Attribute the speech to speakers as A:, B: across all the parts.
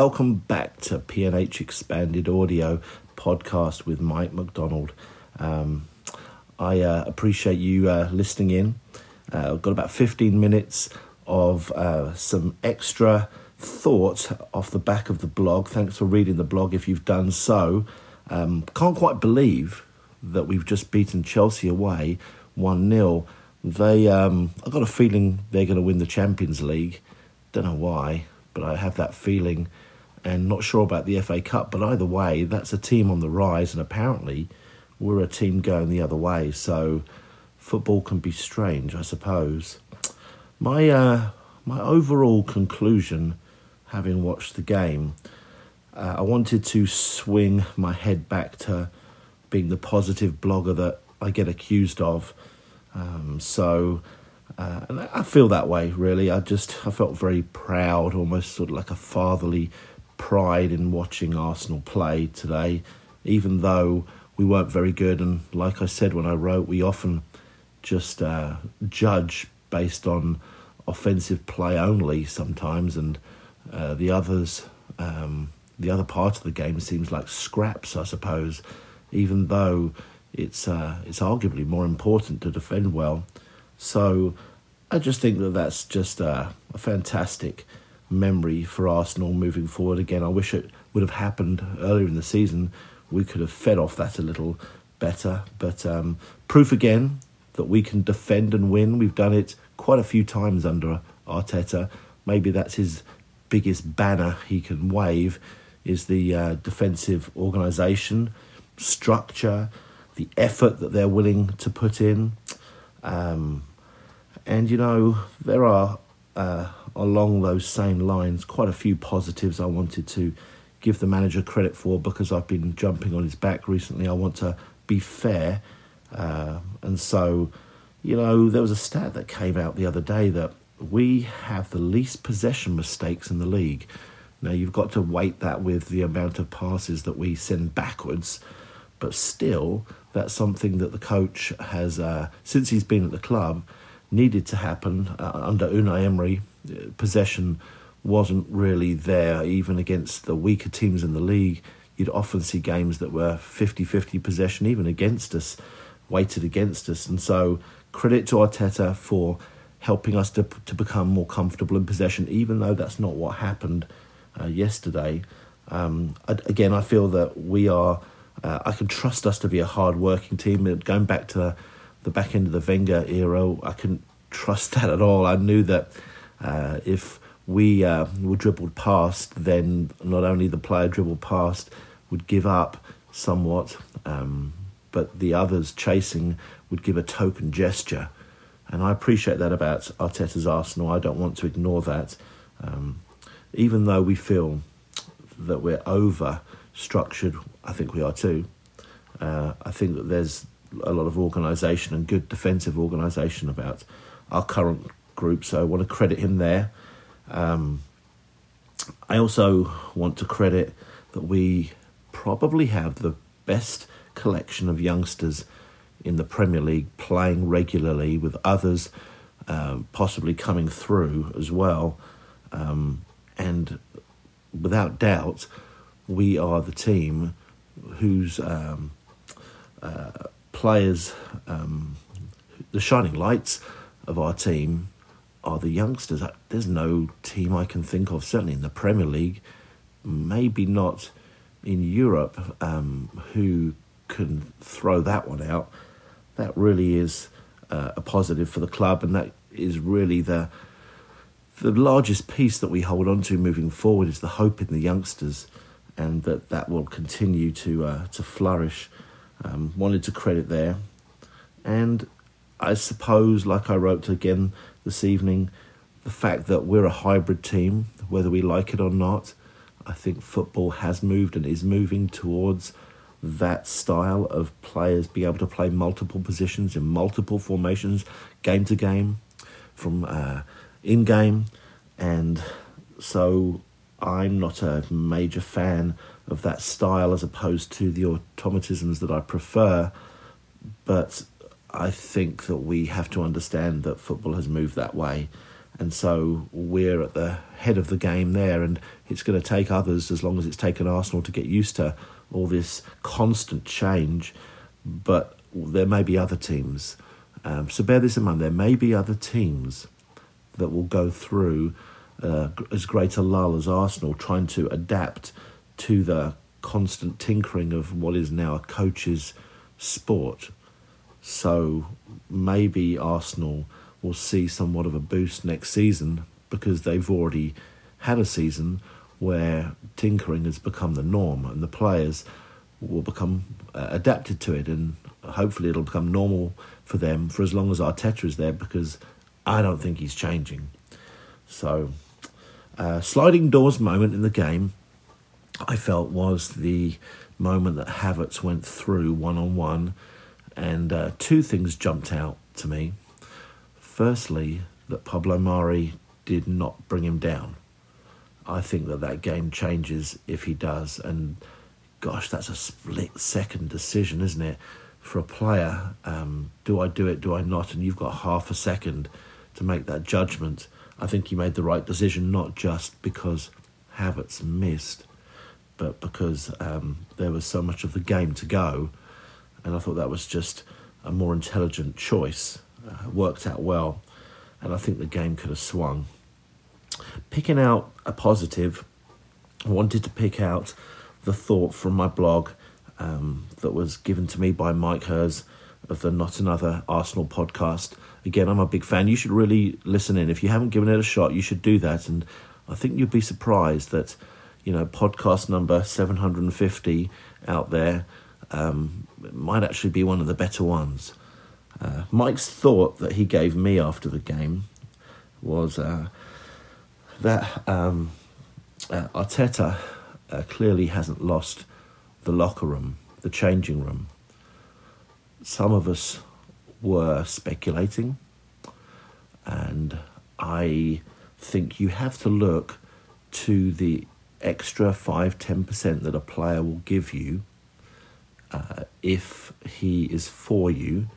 A: Welcome back to PNH Expanded Audio podcast with Mike McDonald. Um, I uh, appreciate you uh, listening in. Uh, I've got about 15 minutes of uh, some extra thought off the back of the blog. Thanks for reading the blog if you've done so. Um, can't quite believe that we've just beaten Chelsea away 1 0. They, um, I've got a feeling they're going to win the Champions League. Don't know why, but I have that feeling. And not sure about the FA Cup, but either way, that's a team on the rise, and apparently we're a team going the other way. So football can be strange, I suppose. My uh, my overall conclusion, having watched the game, uh, I wanted to swing my head back to being the positive blogger that I get accused of. Um, so, uh, and I feel that way really. I just I felt very proud, almost sort of like a fatherly pride in watching Arsenal play today, even though we weren't very good. And like I said when I wrote, we often just uh, judge based on offensive play only sometimes, and uh, the others, um, the other part of the game seems like scraps, I suppose, even though it's uh, it's arguably more important to defend well. So I just think that that's just a, a fantastic memory for Arsenal moving forward. Again, I wish it would have happened earlier in the season. We could have fed off that a little better. But um, proof again that we can defend and win. We've done it quite a few times under Arteta. Maybe that's his biggest banner he can wave is the uh, defensive organisation, structure, the effort that they're willing to put in. Um, and you know, there are uh, along those same lines quite a few positives I wanted to give the manager credit for because I've been jumping on his back recently. I want to be fair. Uh, and so, you know, there was a stat that came out the other day that we have the least possession mistakes in the league. Now, you've got to weight that with the amount of passes that we send backwards, but still, that's something that the coach has, uh, since he's been at the club, needed to happen uh, under Unai Emery. Possession wasn't really there, even against the weaker teams in the league. You'd often see games that were 50 50 possession, even against us, weighted against us. And so, credit to Arteta for helping us to, to become more comfortable in possession, even though that's not what happened uh, yesterday. Um, again, I feel that we are uh, I can trust us to be a hard-working team. Going back to the, the back end of the Wenger era, I couldn't trust that at all. I knew that uh, if we uh, were dribbled past, then not only the player dribbled past would give up somewhat, um, but the others chasing would give a token gesture. And I appreciate that about Arteta's Arsenal. I don't want to ignore that. Um, even though we feel that we're over structured, I think we are too. Uh, I think that there's a lot of organisation and good defensive organisation about our current group, so I want to credit him there. Um, I also want to credit that we probably have the best collection of youngsters in the Premier League playing regularly, with others um, possibly coming through as well. Um, and without doubt, we are the team whose um, uh, players, um, the shining lights of our team, are the youngsters. There's no team I can think of, certainly in the Premier League, maybe not in Europe, um, who can throw that one out. That really is uh, a positive for the club, and that is really the the largest piece that we hold on to moving forward is the hope in the youngsters and that that will continue to uh, to flourish. Um, wanted to credit there, and I suppose, like I wrote again this evening, the fact that we're a hybrid team, whether we like it or not, I think football has moved and is moving towards that style of players being able to play multiple positions in multiple formations, game to game, from uh, in game, and so I'm not a major fan of that style as opposed to the automatisms that I prefer, but I think that we have to understand that football has moved that way and so we're at the head of the game there, and it's going to take others as long as it's taken Arsenal to get used to all this constant change. But there may be other teams. Um, so bear this in mind. There may be other teams that will go through uh, as great a lull as Arsenal, trying to adapt to the constant tinkering of what is now a coach's sport. So maybe Arsenal will see somewhat of a boost next season because they've already had a season where tinkering has become the norm and the players will become uh, adapted to it and hopefully it'll become normal for them for as long as Arteta is there because I don't think he's changing. So, uh, sliding doors moment in the game, I felt was the moment that Havertz went through one on one, and uh, two things jumped out to me. Firstly, that Pablo Mari did not bring him down. I think that that game changes if he does, and gosh, that's a split second decision, isn't it? For a player, um, do I do it? Do I not? And you've got half a second to make that judgment. I think he made the right decision, not just because Havertz missed, but because um, there was so much of the game to go, and I thought that was just a more intelligent choice uh, worked out well, and I think the game could have swung. Picking out a positive, I wanted to pick out the thought from my blog um, that was given to me by Mike Hers of the Not Another Arsenal podcast. Again, I'm a big fan. You should really listen in. If you haven't given it a shot, you should do that. And I think you'd be surprised that, you know, podcast number 750 out there um, might actually be one of the better ones. Uh, Mike's thought that he gave me after the game was uh, that um, uh, Arteta uh, clearly hasn't lost the locker room, the changing room. Some of us were speculating, and I think you have to look to the extra 5 10% that a player will give you uh, if he is for you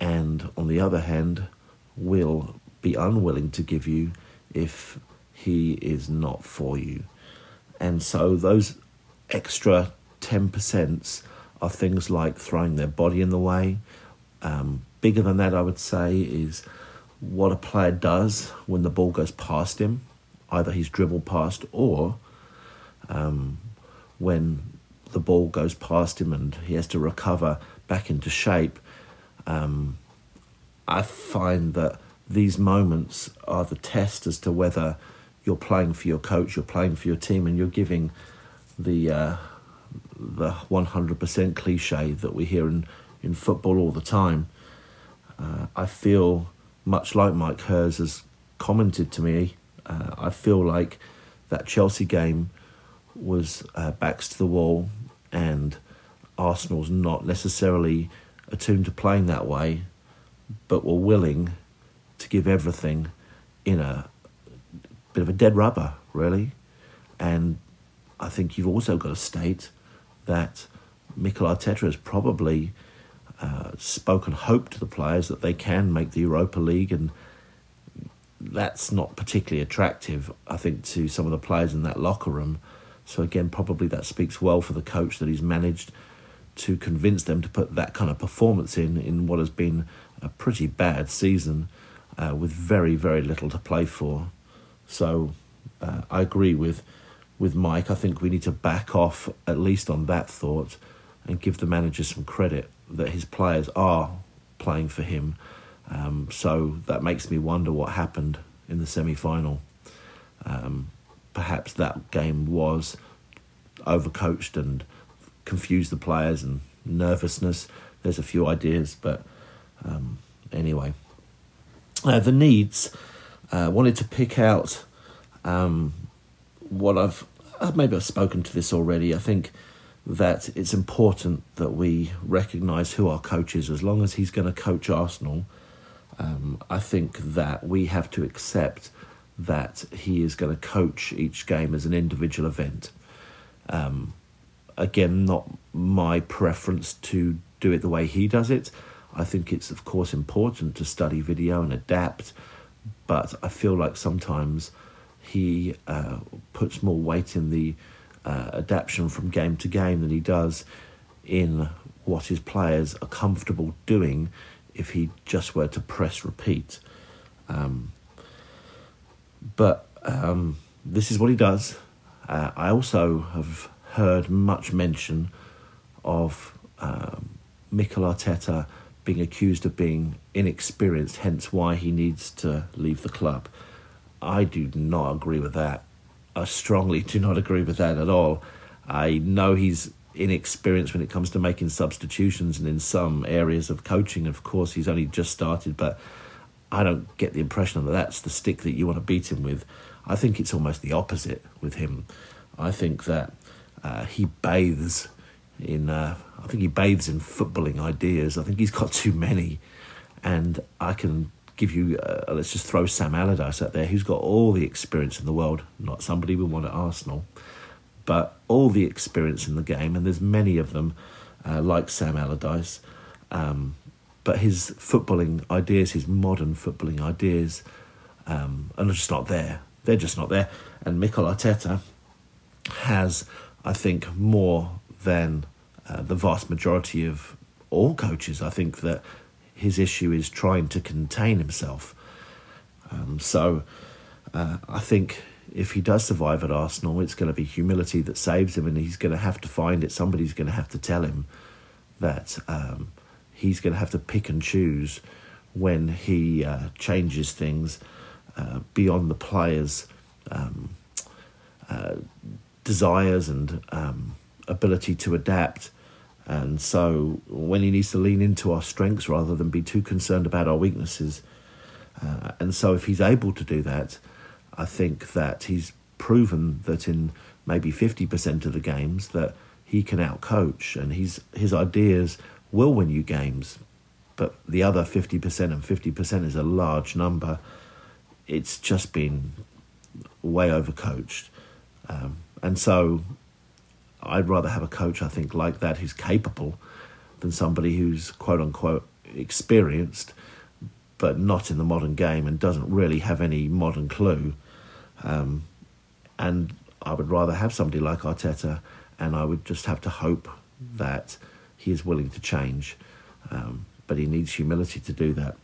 A: and on the other hand, will be unwilling to give you if he is not for you. And so those extra 10% are things like throwing their body in the way. Um, bigger than that, I would say, is what a player does when the ball goes past him. Either he's dribbled past or um, when the ball goes past him and he has to recover back into shape um, I find that these moments are the test as to whether you're playing for your coach, you're playing for your team, and you're giving the uh, the 100% cliche that we hear in, in football all the time. Uh, I feel much like Mike Hers has commented to me. Uh, I feel like that Chelsea game was uh, backs to the wall, and Arsenal's not necessarily attuned to playing that way, but were willing to give everything in a bit of a dead rubber, really. And I think you've also got to state that Mikel Arteta has probably uh, spoken hope to the players that they can make the Europa League, and that's not particularly attractive, I think, to some of the players in that locker room. So again, probably that speaks well for the coach that he's managed to convince them to put that kind of performance in in what has been a pretty bad season uh, with very very little to play for. So uh, I agree with with Mike. I think we need to back off at least on that thought and give the manager some credit that his players are playing for him. Um, so that makes me wonder what happened in the semi final. Um, perhaps that game was overcoached and confused the players and nervousness. There's a few ideas, but um, anyway. Uh, the needs. Uh, wanted to pick out um, what I've uh, maybe I've spoken to this already. I think that it's important that we recognise who our coach is. As long as he's going to coach Arsenal, um, I think that we have to accept that he is going to coach each game as an individual event. Um, again, not my preference to do it the way he does it. I think it's, of course, important to study video and adapt, but I feel like sometimes he uh, puts more weight in the uh, adaptation from game to game than he does in what his players are comfortable doing if he just were to press repeat. Um, but um, this is what he does. Uh, I also have heard much mention of um, Mikel Arteta being accused of being inexperienced, hence why he needs to leave the club. I do not agree with that. I strongly do not agree with that at all. I know he's inexperienced when it comes to making substitutions and in some areas of coaching. Of course, he's only just started, but I don't get the impression that that's the stick that you want to beat him with. I think it's almost the opposite with him. I think that uh, he bathes in. Uh, I think he bathes in footballing ideas. I think he's got too many, and I can give you. Uh, let's just throw Sam Allardyce out there, who's got all the experience in the world. Not somebody we want at Arsenal, but all the experience in the game, and there's many of them, uh, like Sam Allardyce. Um, but his footballing ideas, his modern footballing ideas, um, are just not there. They're just not there. And Mikel Arteta has, I think, more than uh, the vast majority of all coaches. I think that his issue is trying to contain himself. Um, so uh, I think if he does survive at Arsenal, it's going to be humility that saves him, and he's going to have to find it. Somebody's going to have to tell him that um, he's going to have to pick and choose when he uh, changes things uh, beyond the players' um, uh, desires and um, ability to adapt. And so, when he needs to lean into our strengths rather than be too concerned about our weaknesses. Uh, and so, if he's able to do that, I think that he's proven that in maybe 50% of the games that he can outcoach and he's, his ideas will win you games. But the other 50% and 50% is a large number. It's just been way overcoached. Um, and so I'd rather have a coach, I think, like that who's capable than somebody who's quote unquote experienced but not in the modern game and doesn't really have any modern clue. Um, and I would rather have somebody like Arteta, and I would just have to hope that he is willing to change. Um, but he needs humility to do that.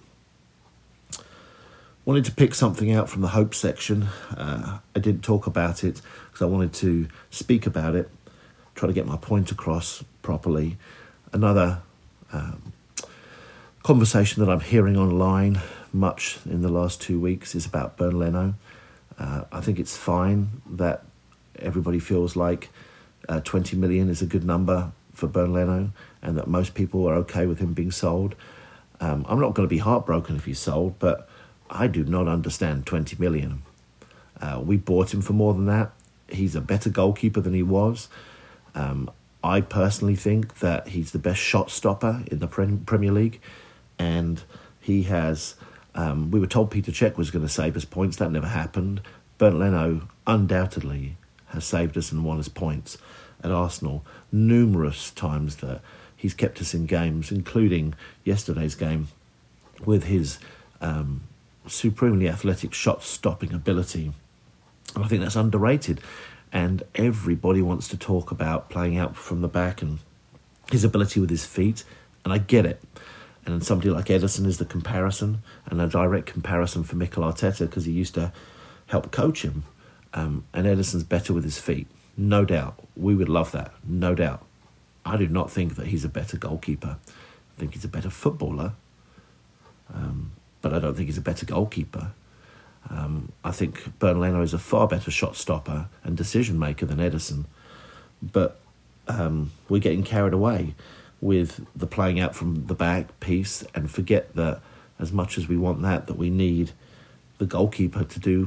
A: Wanted to pick something out from the hope section. Uh, I didn't talk about it because I wanted to speak about it, try to get my point across properly. Another um, conversation that I'm hearing online much in the last two weeks is about Bernd Leno. Uh, I think it's fine that everybody feels like uh, 20 million is a good number for Bernd Leno and that most people are okay with him being sold. Um, I'm not going to be heartbroken if he's sold, but I do not understand 20 million. Uh, we bought him for more than that. He's a better goalkeeper than he was. Um, I personally think that he's the best shot stopper in the Premier League, and he has um, we were told Peter Cech was going to save us points. That never happened. Bernd Leno undoubtedly has saved us and won us points at Arsenal numerous times that he's kept us in games, including yesterday's game, with his um, supremely athletic shot stopping ability. And I think that's underrated. And everybody wants to talk about playing out from the back and his ability with his feet. And I get it and somebody like Ederson is the comparison and a direct comparison for Mikel Arteta because he used to help coach him. Um, and Ederson's better with his feet, no doubt. We would love that, no doubt. I do not think that he's a better goalkeeper. I think he's a better footballer, um, but I don't think he's a better goalkeeper. Um, I think Bernd Leno is a far better shot stopper and decision maker than Ederson. but um, we're getting carried away with the playing out from the back piece and forget that as much as we want that, that we need the goalkeeper to do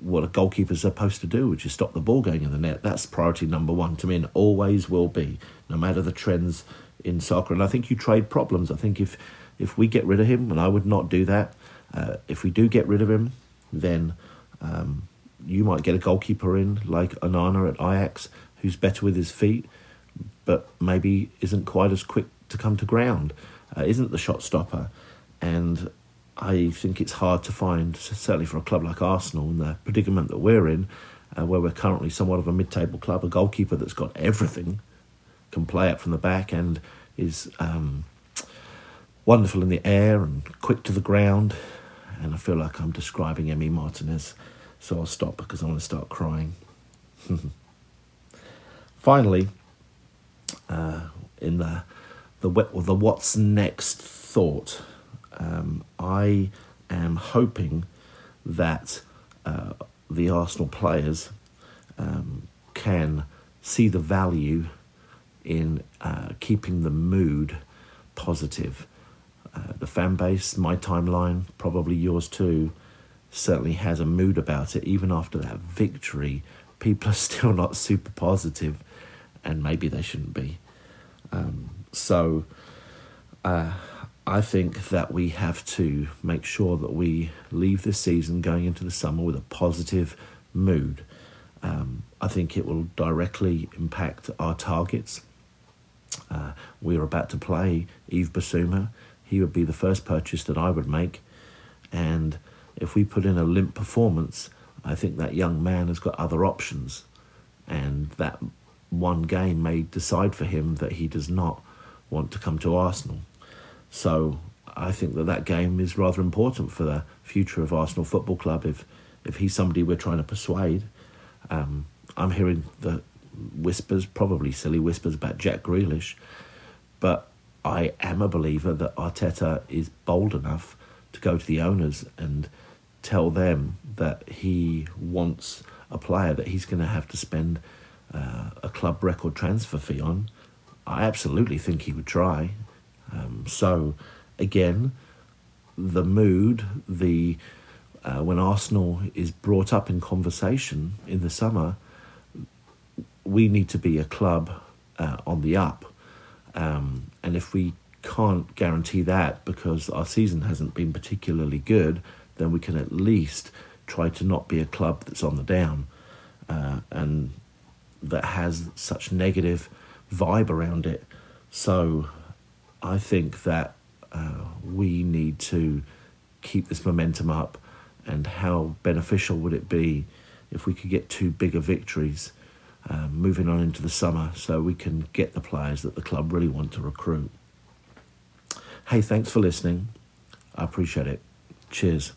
A: what a goalkeeper is supposed to do, which is stop the ball going in the net. That's priority number one to me and always will be, no matter the trends in soccer. And I think you trade problems. I think if if we get rid of him, and I would not do that, uh, if we do get rid of him, then um, you might get a goalkeeper in like Onana at Ajax, who's better with his feet but maybe isn't quite as quick to come to ground, uh, isn't the shot stopper. And I think it's hard to find, certainly for a club like Arsenal, in the predicament that we're in, uh, where we're currently somewhat of a mid-table club, a goalkeeper that's got everything, can play up from the back, and is um, wonderful in the air and quick to the ground. And I feel like I'm describing Emi Martinez, so I'll stop because I want to start crying. Finally, uh, in the the the what's next thought, um, I am hoping that uh, the Arsenal players um, can see the value in uh, keeping the mood positive. Uh, the fan base, my timeline, probably yours too, certainly has a mood about it. Even after that victory, people are still not super positive, and maybe they shouldn't be. Um, so, uh, I think that we have to make sure that we leave this season going into the summer with a positive mood. Um, I think it will directly impact our targets. Uh, we're about to play Yves Bissouma. He would be the first purchase that I would make. And if we put in a limp performance, I think that young man has got other options. And that one game may decide for him that he does not want to come to Arsenal. So I think that that game is rather important for the future of Arsenal Football Club. If if he's somebody we're trying to persuade, um, I'm hearing the whispers, probably silly whispers about Jack Grealish, but I am a believer that Arteta is bold enough to go to the owners and tell them that he wants a player that he's going to have to spend uh, a club record transfer fee on. I absolutely think he would try. Um, so, again, the mood, the uh, when Arsenal is brought up in conversation in the summer, we need to be a club uh, on the up. Um, and if we can't guarantee that because our season hasn't been particularly good, then we can at least try to not be a club that's on the down uh, and that has such negative vibe around it. So I think that uh, we need to keep this momentum up. And how beneficial would it be if we could get two bigger victories uh, moving on into the summer so we can get the players that the club really want to recruit? Hey, thanks for listening. I appreciate it. Cheers.